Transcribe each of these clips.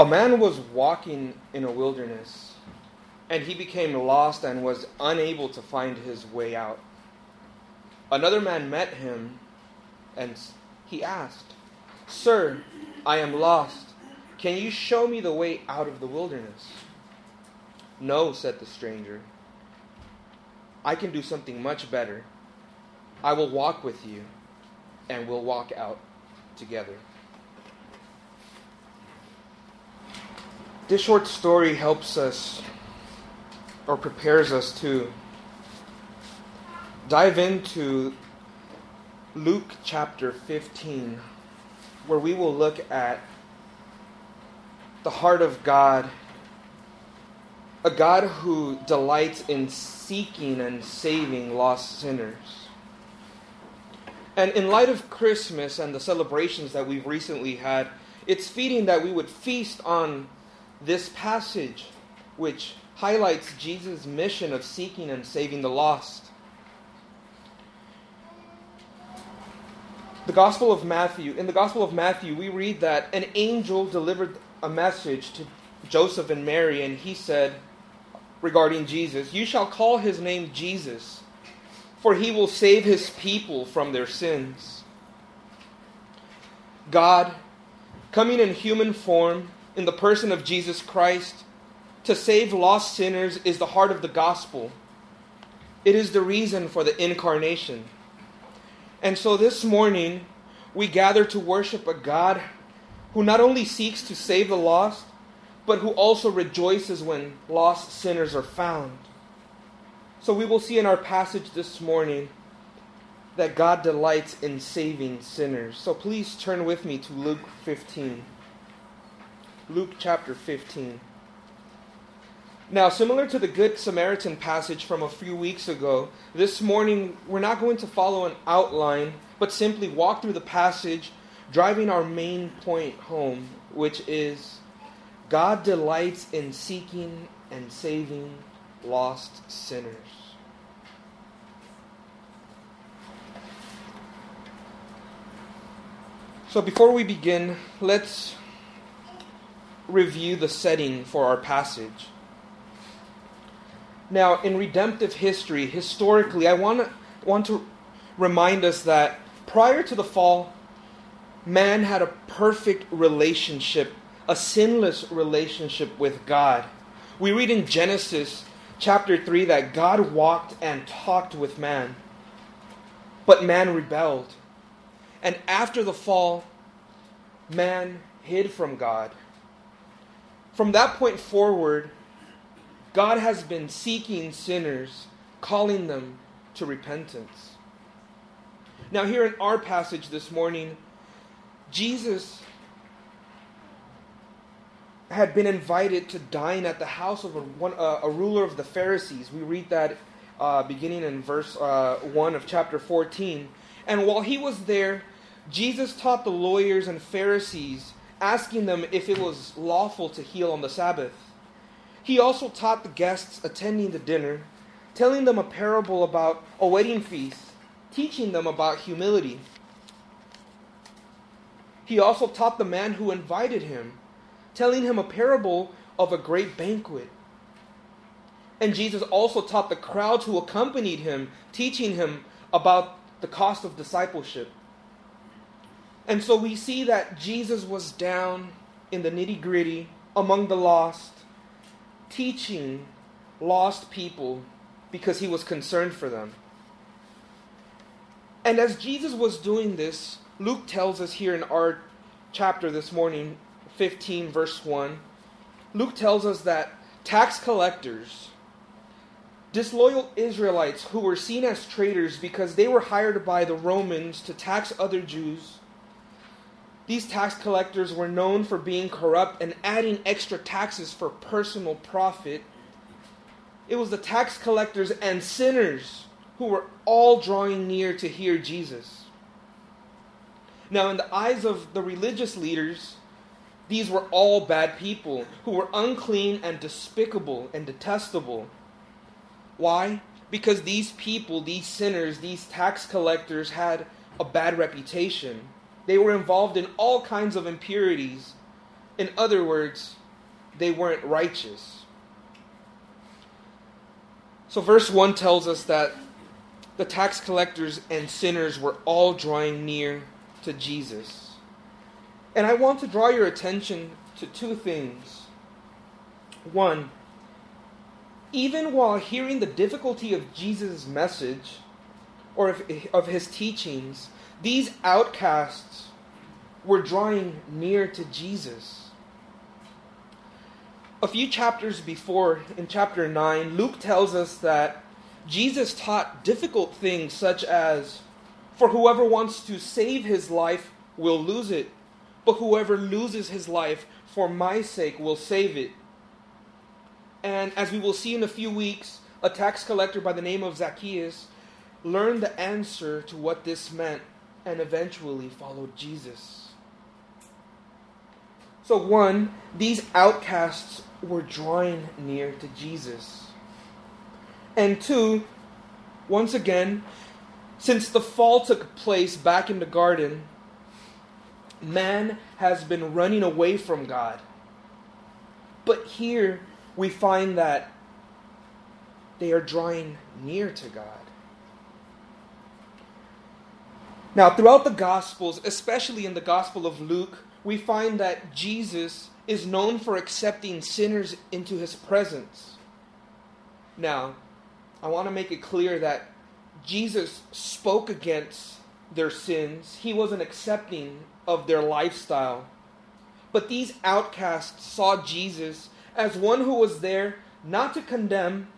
A man was walking in a wilderness, and he became lost and was unable to find his way out. Another man met him, and he asked, Sir, I am lost. Can you show me the way out of the wilderness? No, said the stranger. I can do something much better. I will walk with you, and we'll walk out together. This short story helps us or prepares us to dive into Luke chapter 15, where we will look at the heart of God, a God who delights in seeking and saving lost sinners. And in light of Christmas and the celebrations that we've recently had, it's fitting that we would feast on this passage, which highlights Jesus' mission of seeking and saving the lost. The Gospel of Matthew, in the Gospel of Matthew, we read that an angel delivered a message to Joseph and Mary, and he said regarding Jesus, You shall call his name Jesus, for he will save his people from their sins. God, coming in human form, in the person of Jesus Christ to save lost sinners is the heart of the gospel. It is the reason for the incarnation. And so this morning, we gather to worship a God who not only seeks to save the lost, but who also rejoices when lost sinners are found. So we will see in our passage this morning that God delights in saving sinners. So please turn with me to Luke 15. Luke chapter 15. Now, similar to the Good Samaritan passage from a few weeks ago, this morning we're not going to follow an outline, but simply walk through the passage, driving our main point home, which is God delights in seeking and saving lost sinners. So, before we begin, let's review the setting for our passage. Now, in redemptive history, historically, I want to, want to remind us that prior to the fall, man had a perfect relationship, a sinless relationship with God. We read in Genesis chapter 3 that God walked and talked with man, but man rebelled. And after the fall, man hid from God. From that point forward, God has been seeking sinners, calling them to repentance. Now, here in our passage this morning, Jesus had been invited to dine at the house of a, one, uh, a ruler of the Pharisees. We read that uh, beginning in verse uh, 1 of chapter 14. And while he was there, Jesus taught the lawyers and Pharisees asking them if it was lawful to heal on the Sabbath. He also taught the guests attending the dinner, telling them a parable about a wedding feast, teaching them about humility. He also taught the man who invited him, telling him a parable of a great banquet. And Jesus also taught the crowds who accompanied him, teaching him about the cost of discipleship. And so we see that Jesus was down in the nitty gritty among the lost, teaching lost people because he was concerned for them. And as Jesus was doing this, Luke tells us here in our chapter this morning, 15, verse 1, Luke tells us that tax collectors, disloyal Israelites who were seen as traitors because they were hired by the Romans to tax other Jews, these tax collectors were known for being corrupt and adding extra taxes for personal profit. It was the tax collectors and sinners who were all drawing near to hear Jesus. Now, in the eyes of the religious leaders, these were all bad people who were unclean and despicable and detestable. Why? Because these people, these sinners, these tax collectors had a bad reputation. They were involved in all kinds of impurities. In other words, they weren't righteous. So, verse 1 tells us that the tax collectors and sinners were all drawing near to Jesus. And I want to draw your attention to two things. One, even while hearing the difficulty of Jesus' message or of, his teachings, these outcasts were drawing near to Jesus. A few chapters before, in chapter 9, Luke tells us that Jesus taught difficult things such as, For whoever wants to save his life will lose it, but whoever loses his life for my sake will save it. And as we will see in a few weeks, a tax collector by the name of Zacchaeus learned the answer to what this meant and eventually followed Jesus. So, one, these outcasts were drawing near to Jesus. And two, once again, since the fall took place back in the garden, man has been running away from God. But here we find that they are drawing near to God. Now, throughout the Gospels, especially in the Gospel of Luke, we find that Jesus is known for accepting sinners into his presence. Now, I want to make it clear that Jesus spoke against their sins, he wasn't accepting of their lifestyle. But these outcasts saw Jesus as one who was there not to condemn,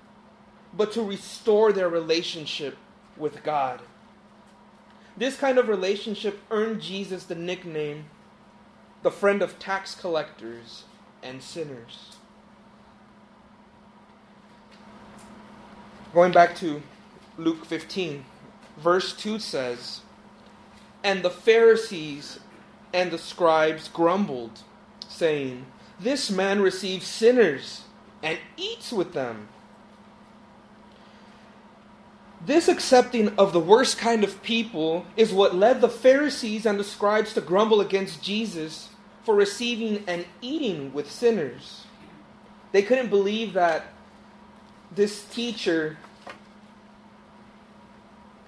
but to restore their relationship with God. This kind of relationship earned Jesus the nickname the friend of tax collectors and sinners. Going back to Luke 15, verse 2 says, And the Pharisees and the scribes grumbled, saying, This man receives sinners and eats with them. This accepting of the worst kind of people is what led the Pharisees and the scribes to grumble against Jesus for receiving and eating with sinners. They couldn't believe that this teacher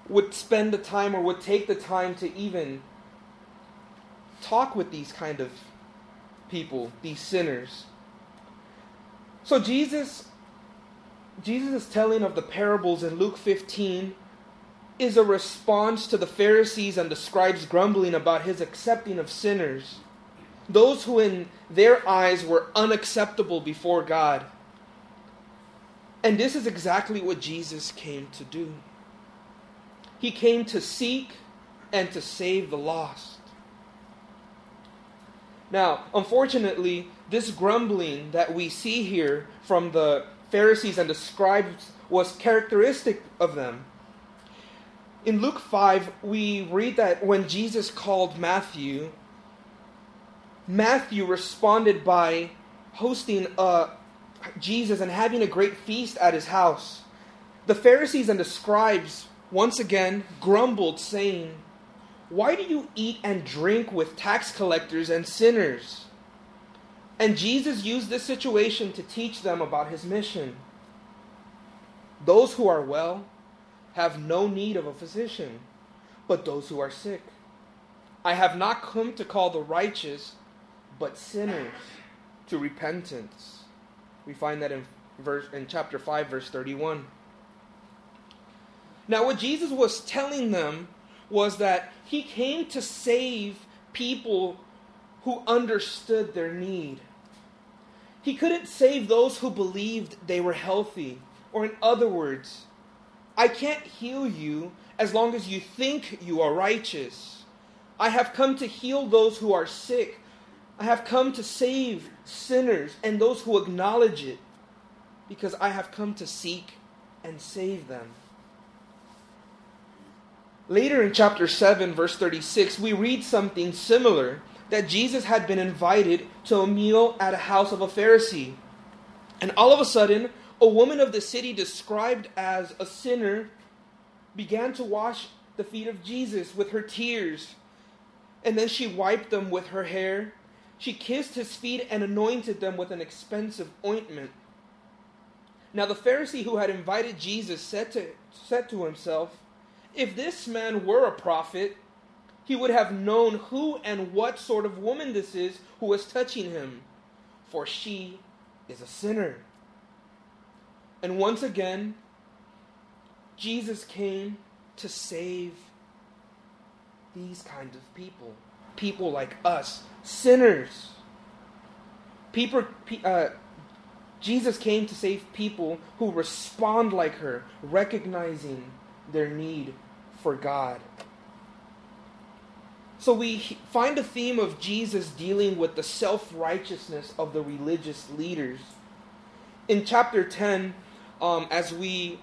would spend the time or would take the time to even talk with these kind of people, these sinners. So Jesus Jesus' telling of the parables in Luke 15 is a response to the Pharisees and the scribes grumbling about his accepting of sinners, those who in their eyes were unacceptable before God. And this is exactly what Jesus came to do. He came to seek and to save the lost. Now, unfortunately, this grumbling that we see here from the Pharisees and the scribes was characteristic of them. In Luke 5, we read that when Jesus called Matthew, Matthew responded by hosting uh, Jesus and having a great feast at his house. The Pharisees and the scribes once again grumbled, saying, Why do you eat and drink with tax collectors and sinners? And Jesus used this situation to teach them about his mission. Those who are well have no need of a physician, but those who are sick. I have not come to call the righteous, but sinners to repentance. We find that in verse in chapter 5 verse 31. Now what Jesus was telling them was that he came to save people who understood their need. He couldn't save those who believed they were healthy. Or, in other words, I can't heal you as long as you think you are righteous. I have come to heal those who are sick. I have come to save sinners and those who acknowledge it because I have come to seek and save them. Later in chapter 7, verse 36, we read something similar that Jesus had been invited to a meal at a house of a Pharisee. And all of a sudden, a woman of the city, described as a sinner, began to wash the feet of Jesus with her tears. And then she wiped them with her hair. she kissed his feet and anointed them with an expensive ointment. Now the Pharisee who had invited Jesus said to, said to himself, If this man were a prophet, he would have known who and what sort of woman this is who is touching him, for she is a sinner. And once again, Jesus came to save these kinds of people. People like us, sinners. People, uh, Jesus came to save people who respond like her, recognizing their need for God. So we find a theme of Jesus dealing with the self righteousness of the religious leaders. In chapter 10, um, as we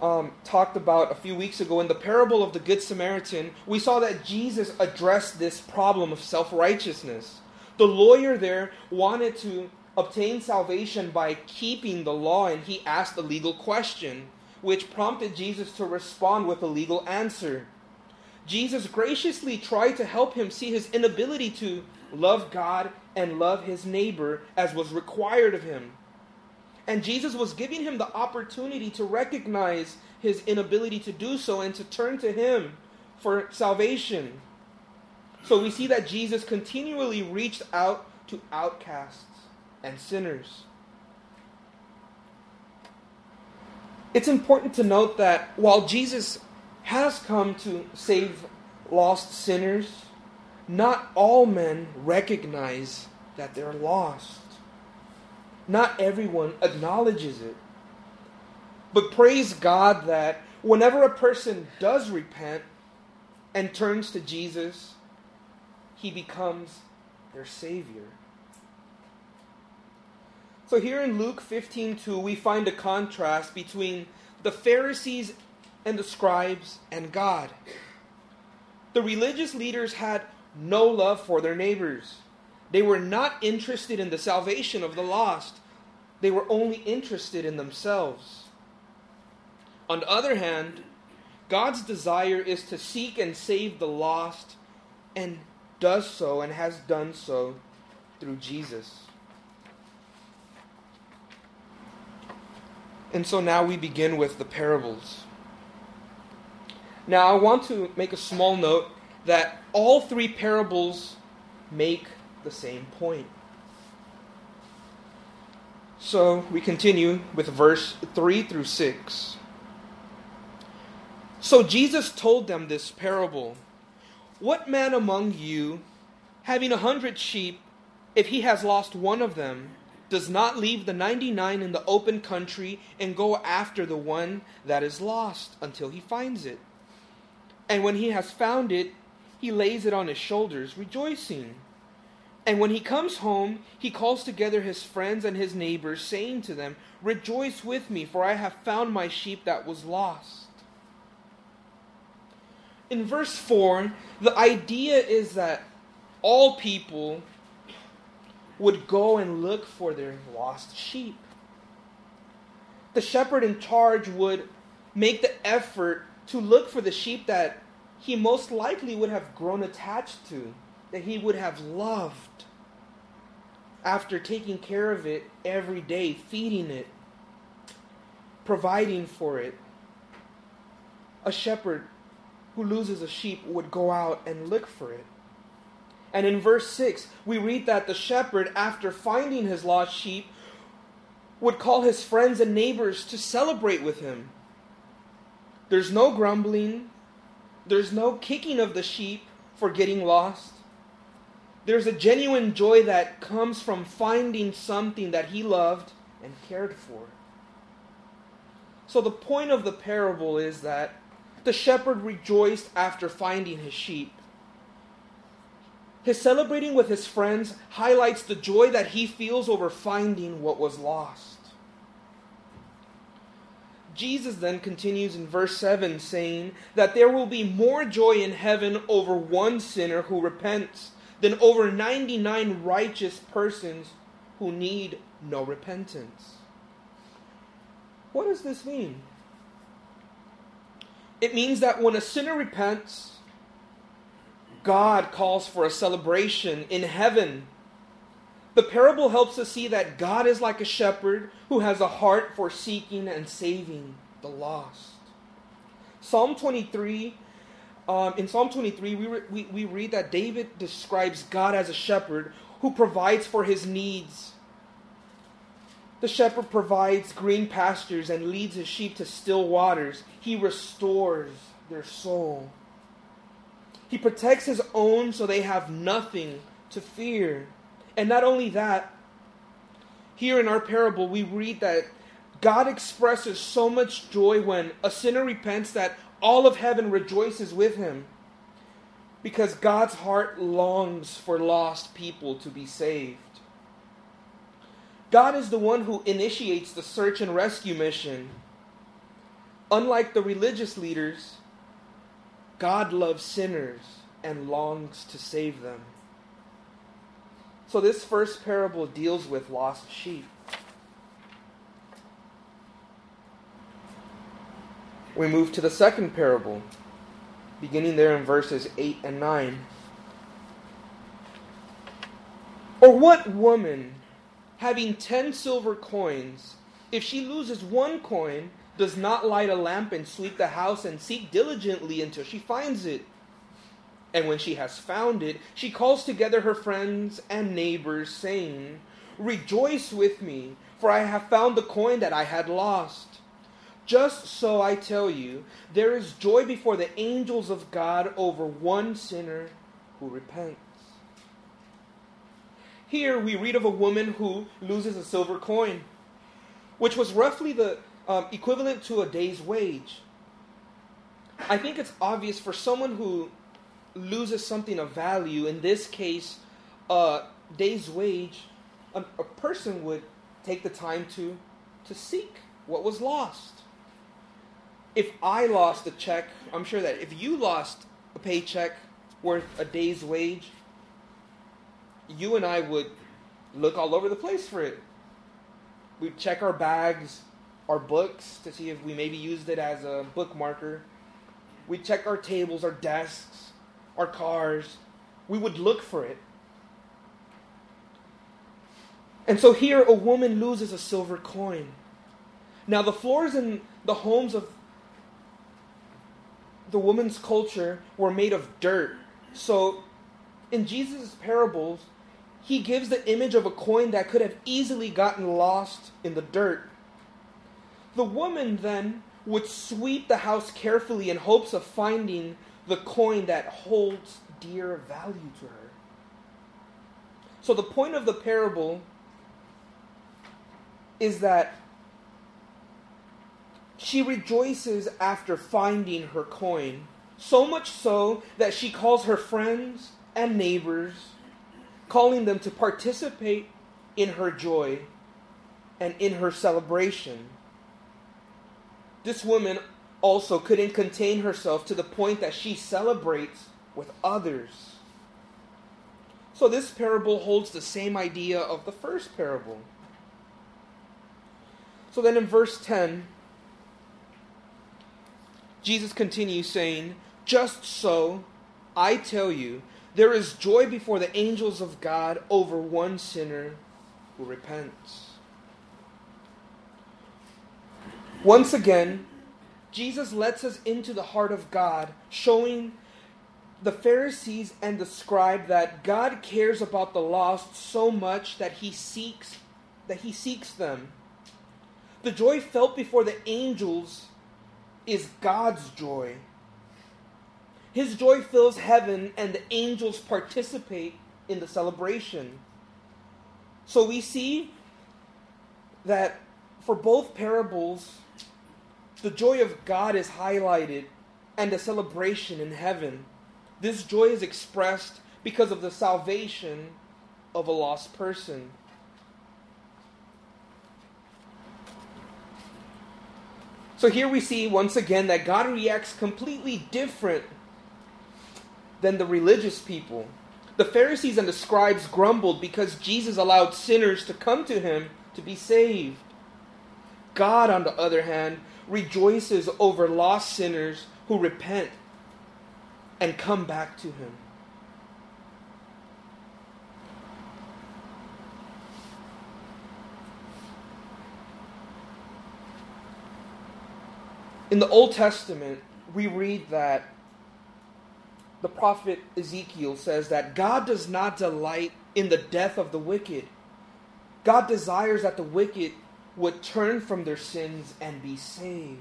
um, talked about a few weeks ago in the parable of the Good Samaritan, we saw that Jesus addressed this problem of self righteousness. The lawyer there wanted to obtain salvation by keeping the law, and he asked a legal question, which prompted Jesus to respond with a legal answer. Jesus graciously tried to help him see his inability to love God and love his neighbor as was required of him. And Jesus was giving him the opportunity to recognize his inability to do so and to turn to him for salvation. So we see that Jesus continually reached out to outcasts and sinners. It's important to note that while Jesus has come to save lost sinners, not all men recognize that they're lost. Not everyone acknowledges it. But praise God that whenever a person does repent and turns to Jesus, he becomes their Savior. So here in Luke 15:2 we find a contrast between the Pharisees and the scribes and God. The religious leaders had no love for their neighbors. They were not interested in the salvation of the lost. They were only interested in themselves. On the other hand, God's desire is to seek and save the lost and does so and has done so through Jesus. And so now we begin with the parables. Now I want to make a small note that all three parables make the same point. So we continue with verse 3 through 6. So Jesus told them this parable What man among you, having a hundred sheep, if he has lost one of them, does not leave the 99 in the open country and go after the one that is lost until he finds it? And when he has found it, he lays it on his shoulders, rejoicing. And when he comes home, he calls together his friends and his neighbors, saying to them, Rejoice with me, for I have found my sheep that was lost. In verse 4, the idea is that all people would go and look for their lost sheep. The shepherd in charge would make the effort to look for the sheep that he most likely would have grown attached to that he would have loved after taking care of it every day, feeding it, providing for it. A shepherd who loses a sheep would go out and look for it. And in verse 6, we read that the shepherd, after finding his lost sheep, would call his friends and neighbors to celebrate with him. There's no grumbling, there's no kicking of the sheep for getting lost. There's a genuine joy that comes from finding something that he loved and cared for. So, the point of the parable is that the shepherd rejoiced after finding his sheep. His celebrating with his friends highlights the joy that he feels over finding what was lost. Jesus then continues in verse 7 saying that there will be more joy in heaven over one sinner who repents than over 99 righteous persons who need no repentance. What does this mean? It means that when a sinner repents, God calls for a celebration in heaven The parable helps us see that God is like a shepherd who has a heart for seeking and saving the lost. Psalm 23, um, in Psalm 23, we, re- we, we read that David describes God as a shepherd who provides for his needs. The shepherd provides green pastures and leads his sheep to still waters. He restores their soul. He protects his own so they have nothing to fear. And not only that, here in our parable, we read that God expresses so much joy when a sinner repents that all of heaven rejoices with him. Because God's heart longs for lost people to be saved. God is the one who initiates the search and rescue mission. Unlike the religious leaders, God loves sinners and longs to save them. So, this first parable deals with lost sheep. We move to the second parable, beginning there in verses 8 and 9. Or what woman, having ten silver coins, if she loses one coin, does not light a lamp and sweep the house and seek diligently until she finds it? And when she has found it, she calls together her friends and neighbors, saying, Rejoice with me, for I have found the coin that I had lost. Just so I tell you, there is joy before the angels of God over one sinner who repents. Here we read of a woman who loses a silver coin, which was roughly the um, equivalent to a day's wage. I think it's obvious for someone who loses something of value, in this case, a day's wage, a, a person would take the time to, to seek what was lost. If I lost a check, I'm sure that if you lost a paycheck worth a day's wage, you and I would look all over the place for it. We'd check our bags, our books to see if we maybe used it as a bookmarker. We'd check our tables, our desks, our cars, we would look for it. And so here a woman loses a silver coin. Now, the floors in the homes of the woman's culture were made of dirt. So, in Jesus' parables, he gives the image of a coin that could have easily gotten lost in the dirt. The woman then would sweep the house carefully in hopes of finding the coin that holds dear value to her. So, the point of the parable is that she rejoices after finding her coin, so much so that she calls her friends and neighbors, calling them to participate in her joy and in her celebration. This woman also couldn't contain herself to the point that she celebrates with others. So, this parable holds the same idea of the first parable. So, then in verse 10, Jesus continues saying, Just so, I tell you, there is joy before the angels of God over one sinner who repents. Once again, Jesus lets us into the heart of God, showing the Pharisees and the scribe that God cares about the lost so much that he seeks that he seeks them. The joy felt before the angels is God's joy. His joy fills heaven and the angels participate in the celebration. So we see that for both parables the joy of God is highlighted and a celebration in heaven. This joy is expressed because of the salvation of a lost person. So here we see once again that God reacts completely different than the religious people. The Pharisees and the scribes grumbled because Jesus allowed sinners to come to him to be saved. God, on the other hand, rejoices over lost sinners who repent and come back to Him. In the Old Testament, we read that the prophet Ezekiel says that God does not delight in the death of the wicked. God desires that the wicked would turn from their sins and be saved.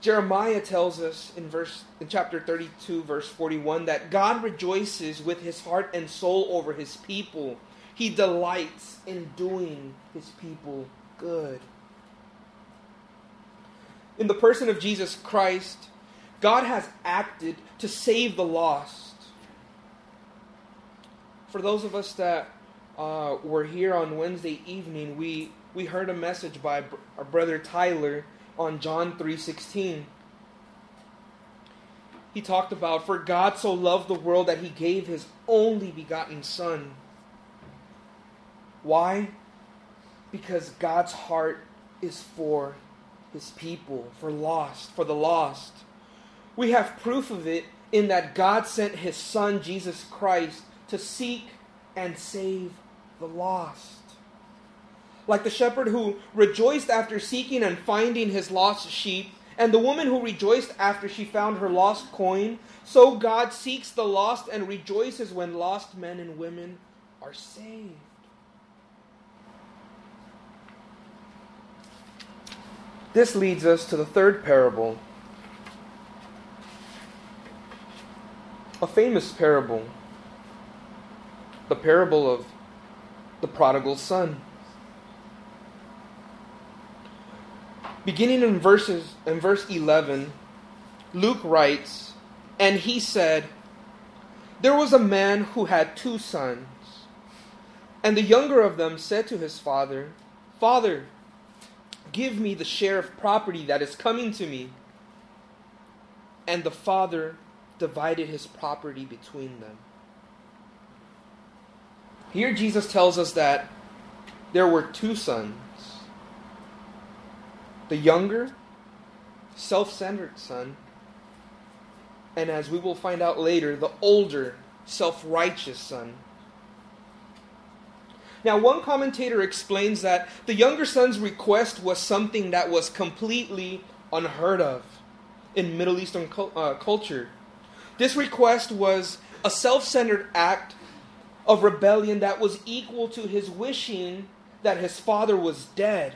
Jeremiah tells us in verse in chapter 32 verse 41 that God rejoices with his heart and soul over his people. He delights in doing his people good. In the person of Jesus Christ, God has acted to save the lost. For those of us that uh, were here on Wednesday evening, we, we heard a message by our brother Tyler on John 3:16. He talked about for God so loved the world that he gave his only begotten son. Why? Because God's heart is for his people, for lost, for the lost. We have proof of it in that God sent his son Jesus Christ to seek and save the lost. Like the shepherd who rejoiced after seeking and finding his lost sheep, and the woman who rejoiced after she found her lost coin, so God seeks the lost and rejoices when lost men and women are saved. This leads us to the third parable. A famous parable. The parable of the prodigal son. Beginning in verses in verse 11, Luke writes, "And he said, there was a man who had two sons. And the younger of them said to his father, Father, Give me the share of property that is coming to me. And the father divided his property between them. Here, Jesus tells us that there were two sons. The younger, self centered son, and as we will find out later, the older, self righteous son. Now, one commentator explains that the younger son's request was something that was completely unheard of in Middle Eastern uh, culture. This request was a self centered act of rebellion that was equal to his wishing that his father was dead.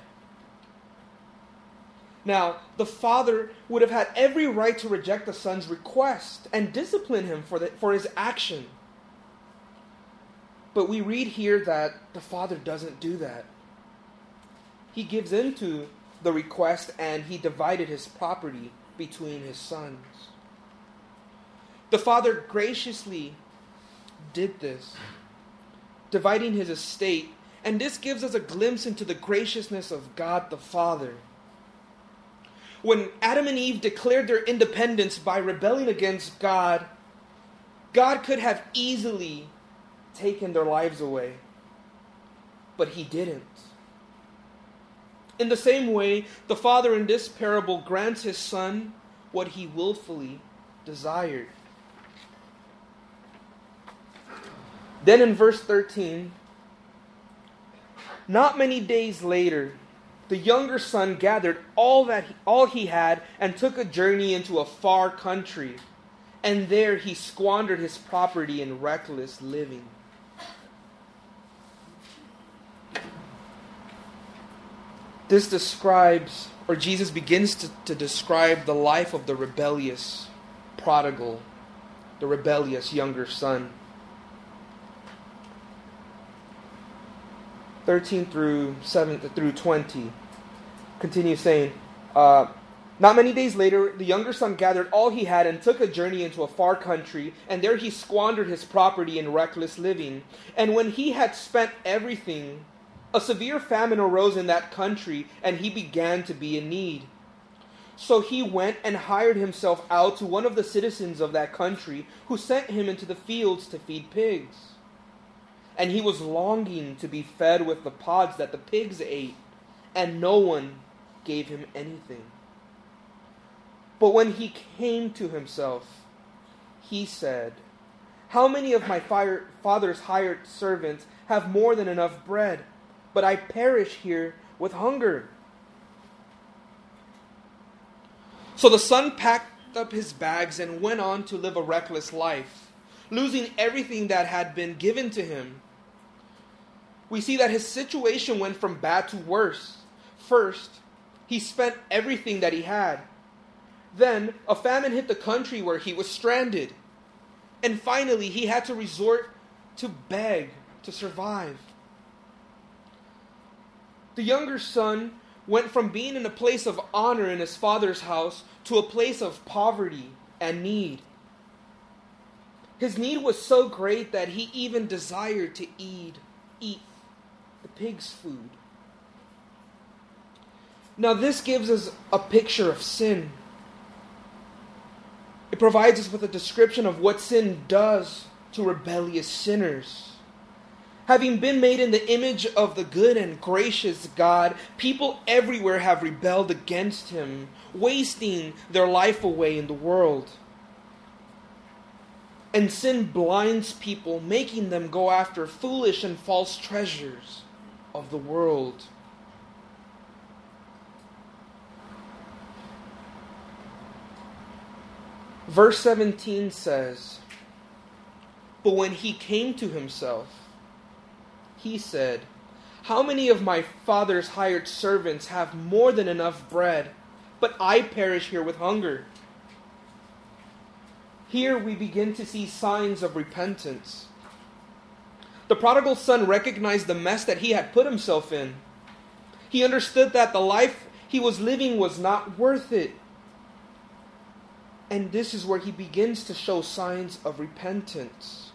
Now, the father would have had every right to reject the son's request and discipline him for, the, for his action. But we read here that the father doesn't do that. He gives in to the request and he divided his property between his sons. The father graciously did this, dividing his estate, and this gives us a glimpse into the graciousness of God the Father. When Adam and Eve declared their independence by rebelling against God, God could have easily taken their lives away. But he didn't. In the same way, the Father in this parable grants his Son what he willfully desired. Then in verse 13, not many days later, the younger son gathered all that he, all he had and took a journey into a far country, and there he squandered his property in reckless living. This describes, or Jesus begins to, to describe the life of the rebellious prodigal, the rebellious younger son. 13 through 7 through 20 continues saying uh, not many days later the younger son gathered all he had and took a journey into a far country and there he squandered his property in reckless living and when he had spent everything a severe famine arose in that country, and he began to be in need. So he went and hired himself out to one of the citizens of that country, who sent him into the fields to feed pigs. And he was longing to be fed with the pods that the pigs ate, and no one gave him anything. But when he came to himself, he said, How many of my father's hired servants have more than enough bread? but I perish here with hunger. So the son packed up his bags and went on to live a reckless life, losing everything that had been given to him. We see that his situation went from bad to worse. First, he spent everything that he had. Then, a famine hit the country where he was stranded. And finally, he had to resort to beg to survive. The younger son went from being in a place of honor in his father's house to a place of poverty and need. His need was so great that he even desired to eat, eat the pig's food. Now, this gives us a picture of sin. It provides us with a description of what sin does to rebellious sinners. Having been made in the image of the good and gracious God, people everywhere have rebelled against Him, wasting their life away in the world. And sin blinds people, making them go after foolish and false treasures of the world. Verse 17 says, But when he came to himself, he said, How many of my father's hired servants have more than enough bread, but I perish here with hunger? Here we begin to see signs of repentance. The prodigal son recognized the mess that he had put himself in. He understood that the life he was living was not worth it. And this is where he begins to show signs of repentance.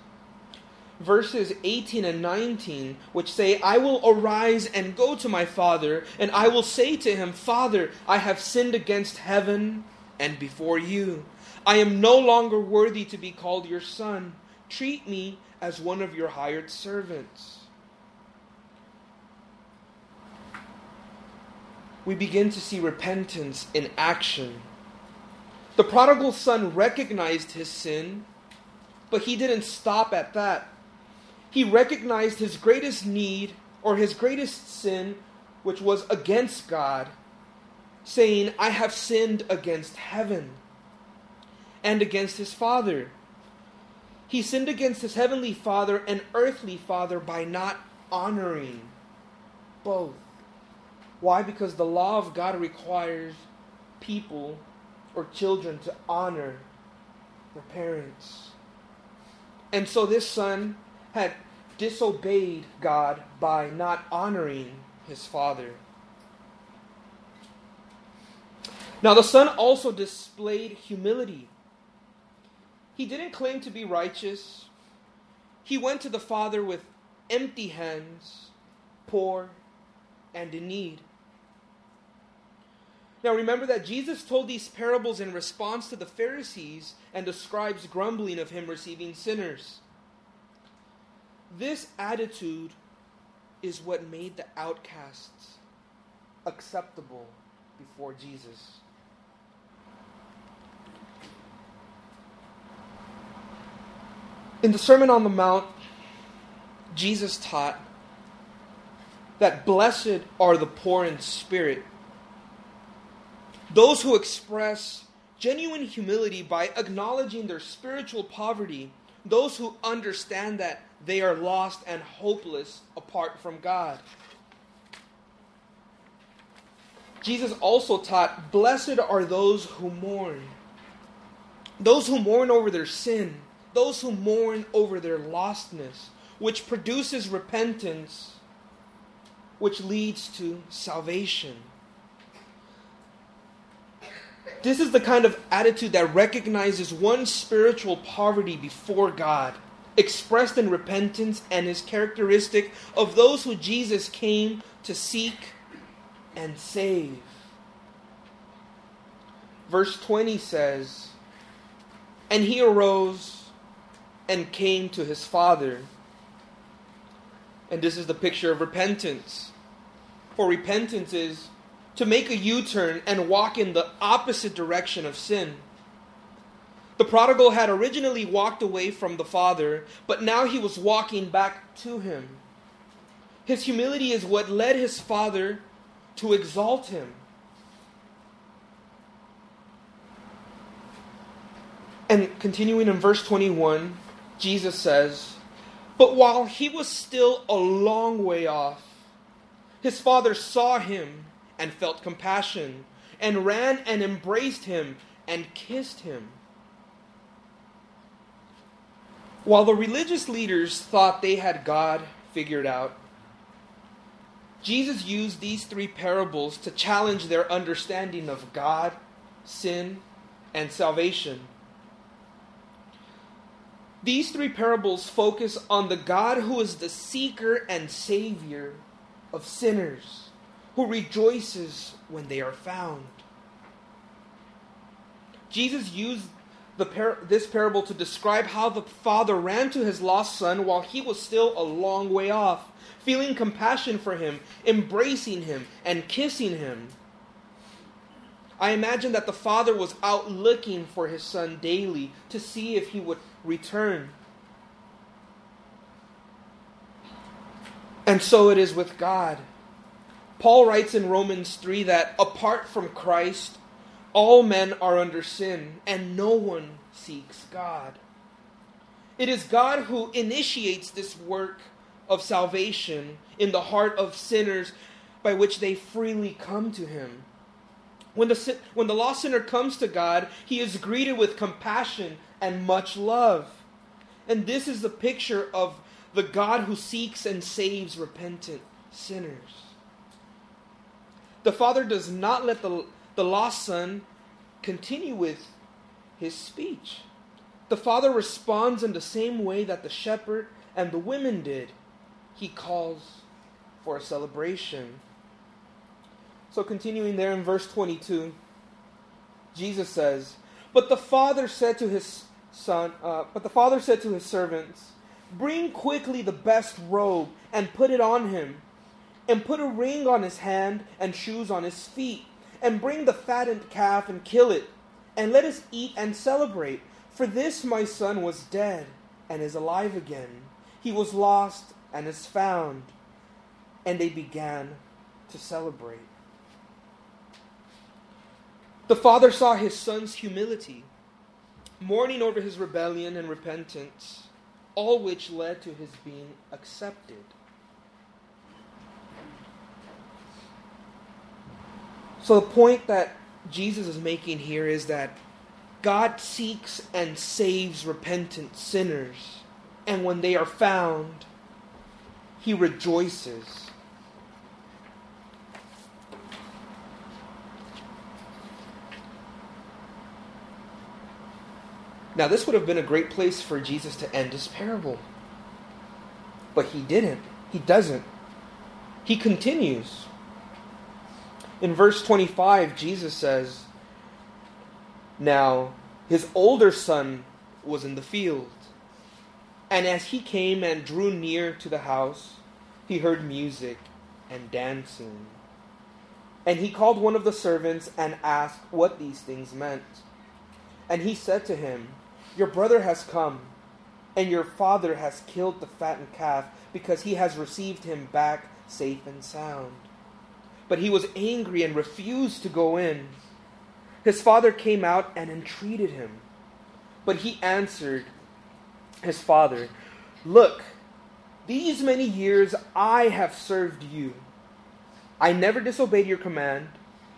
Verses 18 and 19, which say, I will arise and go to my father, and I will say to him, Father, I have sinned against heaven and before you. I am no longer worthy to be called your son. Treat me as one of your hired servants. We begin to see repentance in action. The prodigal son recognized his sin, but he didn't stop at that. He recognized his greatest need or his greatest sin, which was against God, saying, I have sinned against heaven and against his father. He sinned against his heavenly father and earthly father by not honoring both. Why? Because the law of God requires people or children to honor their parents. And so this son had disobeyed God by not honoring his father. Now, the son also displayed humility. He didn't claim to be righteous. He went to the father with empty hands, poor and in need. Now remember that Jesus told these parables in response to the Pharisees and the scribes grumbling of him receiving sinners. This attitude is what made the outcasts acceptable before Jesus. In the Sermon on the Mount, Jesus taught that blessed are the poor in spirit those who express genuine humility by acknowledging their spiritual poverty, those who understand that they are lost and hopeless apart from God. Jesus also taught, Blessed are those who mourn. Those who mourn over their sin, those who mourn over their lostness, which produces repentance, which leads to salvation. This is the kind of attitude that recognizes one's spiritual poverty before God, expressed in repentance, and is characteristic of those who Jesus came to seek and save. Verse 20 says, And he arose and came to his father. And this is the picture of repentance. For repentance is to make a U turn and walk in the opposite direction of sin. The prodigal had originally walked away from the Father, but now he was walking back to him. His humility is what led his Father to exalt him. And continuing in verse 21, Jesus says, But while he was still a long way off, his father saw him and felt compassion, and ran and embraced him and kissed him. While the religious leaders thought they had God figured out, Jesus used these three parables to challenge their understanding of God, sin, and salvation. These three parables focus on the God who is the seeker and savior of sinners, who rejoices when they are found. Jesus used par- this parable to describe how the father ran to his lost son while he was still a long way off, feeling compassion for him, embracing him, and kissing him. I imagine that the father was out looking for his son daily to see if he would return. And so it is with God. Paul writes in Romans 3 that apart from Christ, all men are under sin, and no one seeks God. It is God who initiates this work of salvation in the heart of sinners by which they freely come to Him. When the, when the lost sinner comes to God, he is greeted with compassion and much love. And this is the picture of the God who seeks and saves repentant sinners. The Father does not let the, the lost son continue with his speech. The Father responds in the same way that the shepherd and the women did. He calls for a celebration. So, continuing there in verse 22, Jesus says, But the Father said to his son, uh, but the Father said to his servants, Bring quickly the best robe and put it on him, and put a ring on his hand and shoes on his feet, and bring the fattened calf and kill it, and let us eat and celebrate. For this my son was dead and is alive again. He was lost and is found. And they began to celebrate. The father saw his son's humility, mourning over his rebellion and repentance all which led to his being accepted. So, the point that Jesus is making here is that God seeks and saves repentant sinners, and when they are found, he rejoices. Now, this would have been a great place for Jesus to end his parable. But he didn't. He doesn't. He continues. In verse 25, Jesus says, Now his older son was in the field. And as he came and drew near to the house, he heard music and dancing. And he called one of the servants and asked what these things meant. And he said to him, your brother has come, and your father has killed the fattened calf, because he has received him back safe and sound. But he was angry and refused to go in. His father came out and entreated him. But he answered his father, Look, these many years I have served you. I never disobeyed your command,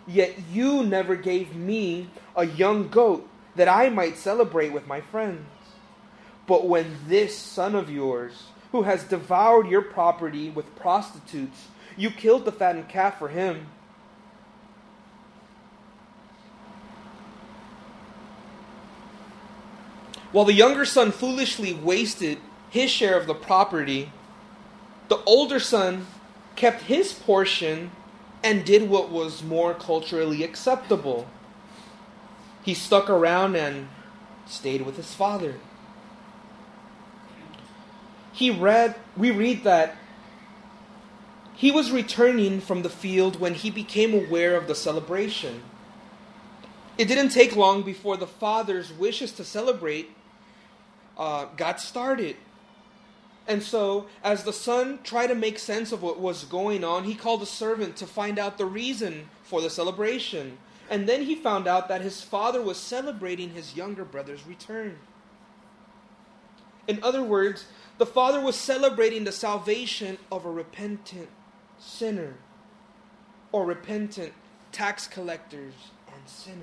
yet you never gave me a young goat that I might celebrate with my friends. But when this son of yours, who has devoured your property with prostitutes, you killed the fattened calf for him. While the younger son foolishly wasted his share of the property, the older son kept his portion and did what was more culturally acceptable he stuck around and stayed with his father. He read, we read that he was returning from the field when he became aware of the celebration. It didn't take long before the father's wishes to celebrate uh, got started. And so, as the son tried to make sense of what was going on, he called a servant to find out the reason for the celebration. And then he found out that his father was celebrating his younger brother's return. In other words, the father was celebrating the salvation of a repentant sinner or repentant tax collectors and sinners.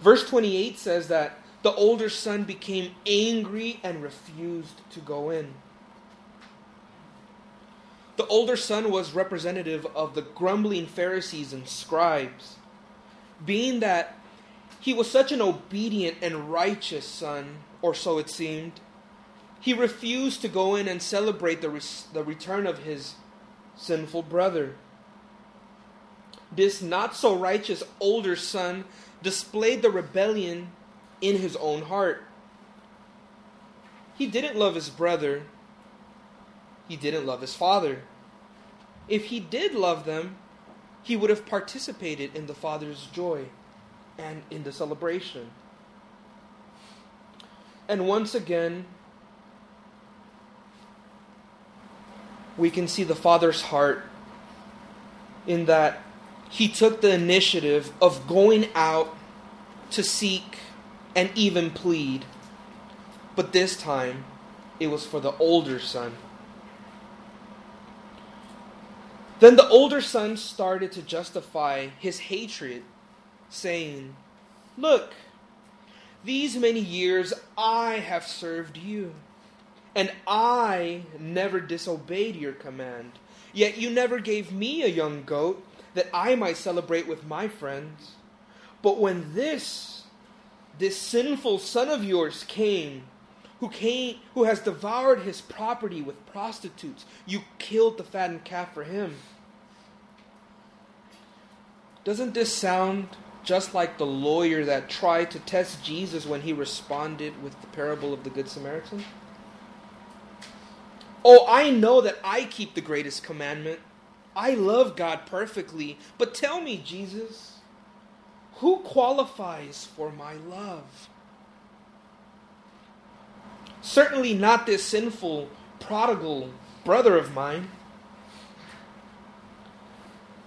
Verse 28 says that the older son became angry and refused to go in. The older son was representative of the grumbling Pharisees and scribes, being that he was such an obedient and righteous son, or so it seemed. He refused to go in and celebrate the, the return of his sinful brother. This not so righteous older son displayed the rebellion in his own heart. He didn't love his brother, he didn't love his father. If he did love them, he would have participated in the father's joy and in the celebration. And once again, we can see the father's heart in that he took the initiative of going out to seek and even plead. But this time, it was for the older son. Then the older son started to justify his hatred, saying, Look, these many years I have served you, and I never disobeyed your command. Yet you never gave me a young goat that I might celebrate with my friends. But when this, this sinful son of yours came, who came who has devoured his property with prostitutes, you killed the fattened calf for him. Doesn't this sound just like the lawyer that tried to test Jesus when he responded with the parable of the Good Samaritan? Oh, I know that I keep the greatest commandment. I love God perfectly. But tell me, Jesus, who qualifies for my love? Certainly not this sinful, prodigal brother of mine.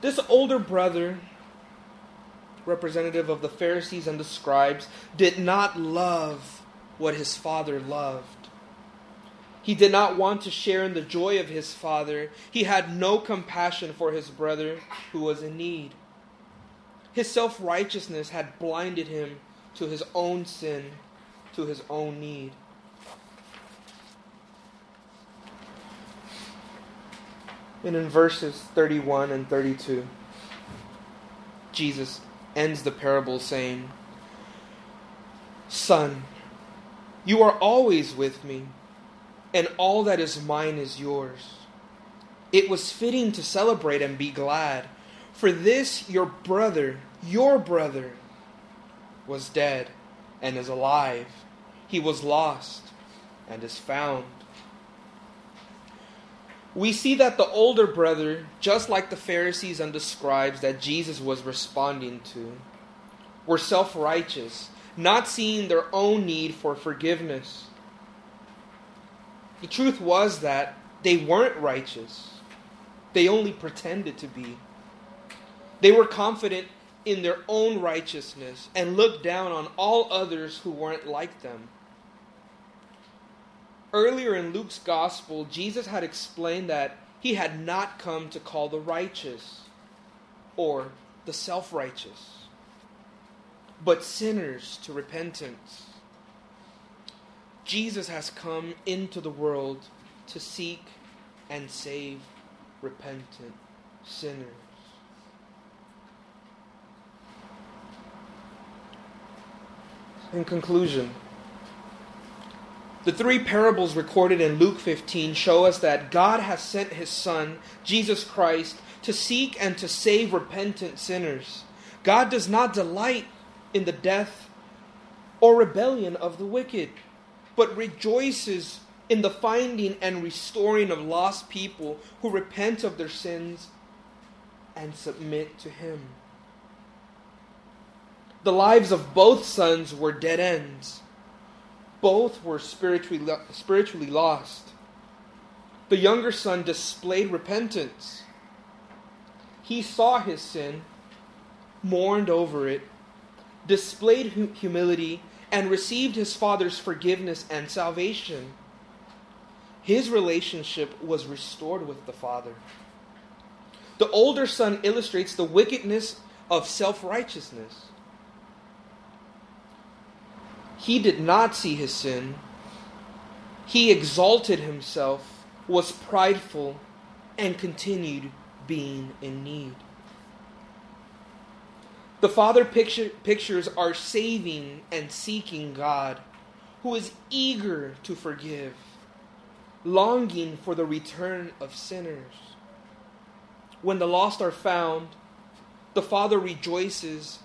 This older brother representative of the Pharisees and the scribes, did not love what his father loved. He did not want to share in the joy of his father. He had no compassion for his brother who was in need. His self righteousness had blinded him to his own sin, to his own need. And in verses 31 and 32, Jesus ends the parable saying, Son, you are always with me, and all that is mine is yours. It was fitting to celebrate and be glad, for this your brother, your brother, was dead and is alive. He was lost and is found we see that the older brother, just like the Pharisees and the scribes that Jesus was responding to, were self righteous, not seeing their own need for forgiveness. The truth was that they weren't righteous, they only pretended to be. They were confident in their own righteousness and looked down on all others who weren't like them. Earlier in Luke's gospel, Jesus had explained that he had not come to call the righteous or the self righteous, but sinners to repentance. Jesus has come into the world to seek and save repentant sinners. In conclusion, the three parables recorded in Luke 15 show us that God has sent his Son, Jesus Christ, to seek and to save repentant sinners. God does not delight in the death or rebellion of the wicked, but rejoices in the finding and restoring of lost people who repent of their sins and submit to Him. The lives of both sons were dead ends both were spiritually, spiritually lost. The younger son displayed repentance. He saw his sin mourned over it, displayed humility, and received his father's forgiveness and salvation, his relationship was restored with the father. The older son illustrates the wickedness of self righteousness. He did not see his sin. He exalted himself, was prideful, and continued being in need. The Father picture, pictures our saving and seeking God, who is eager to forgive, longing for the return of sinners. When the lost are found, the Father rejoices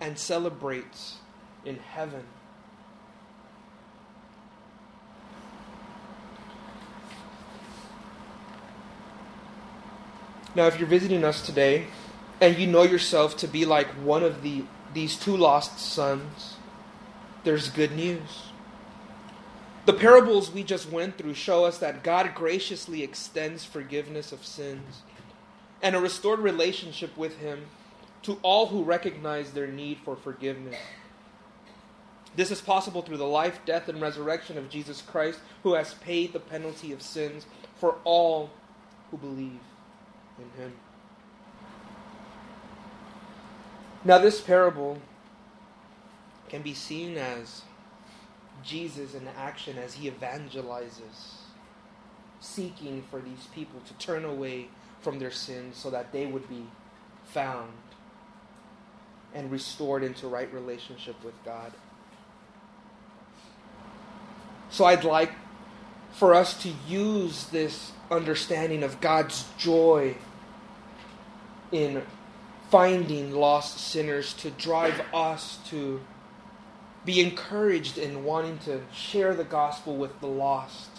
and celebrates in heaven. Now, if you're visiting us today and you know yourself to be like one of the, these two lost sons, there's good news. The parables we just went through show us that God graciously extends forgiveness of sins and a restored relationship with Him to all who recognize their need for forgiveness. This is possible through the life, death, and resurrection of Jesus Christ, who has paid the penalty of sins for all who believe him. Now, this parable can be seen as Jesus in action as he evangelizes, seeking for these people to turn away from their sins so that they would be found and restored into right relationship with God. So I'd like for us to use this understanding of God's joy in finding lost sinners to drive us to be encouraged in wanting to share the gospel with the lost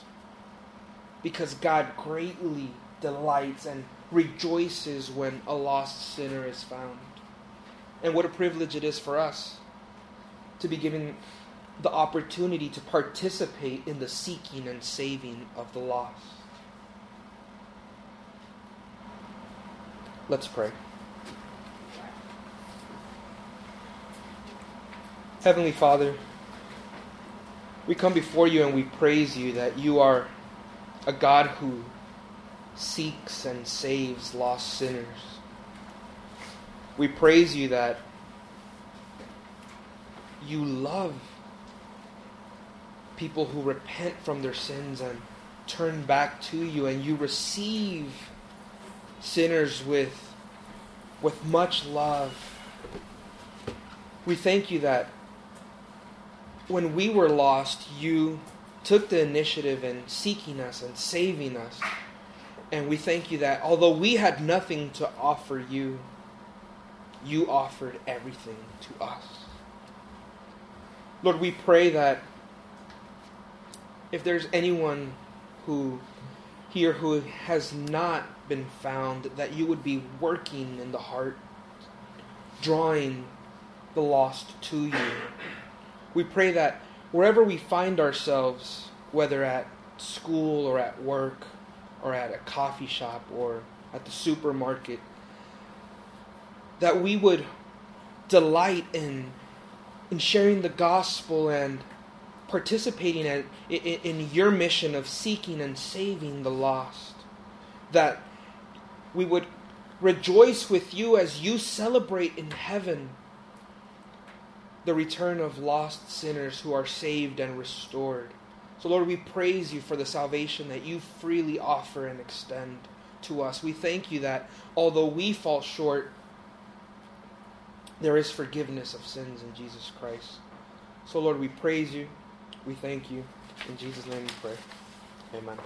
because God greatly delights and rejoices when a lost sinner is found. And what a privilege it is for us to be given the opportunity to participate in the seeking and saving of the lost. Let's pray. Heavenly Father, we come before you and we praise you that you are a God who seeks and saves lost sinners. We praise you that you love people who repent from their sins and turn back to you, and you receive sinners with, with much love. We thank you that when we were lost, you took the initiative in seeking us and saving us. And we thank you that although we had nothing to offer you, you offered everything to us. Lord, we pray that if there's anyone who here who has not been found, that you would be working in the heart, drawing the lost to you. We pray that wherever we find ourselves, whether at school or at work or at a coffee shop or at the supermarket, that we would delight in in sharing the gospel and participating in, in, in your mission of seeking and saving the lost. That we would rejoice with you as you celebrate in heaven the return of lost sinners who are saved and restored. So, Lord, we praise you for the salvation that you freely offer and extend to us. We thank you that although we fall short, there is forgiveness of sins in Jesus Christ. So, Lord, we praise you. We thank you. In Jesus' name we pray. Amen.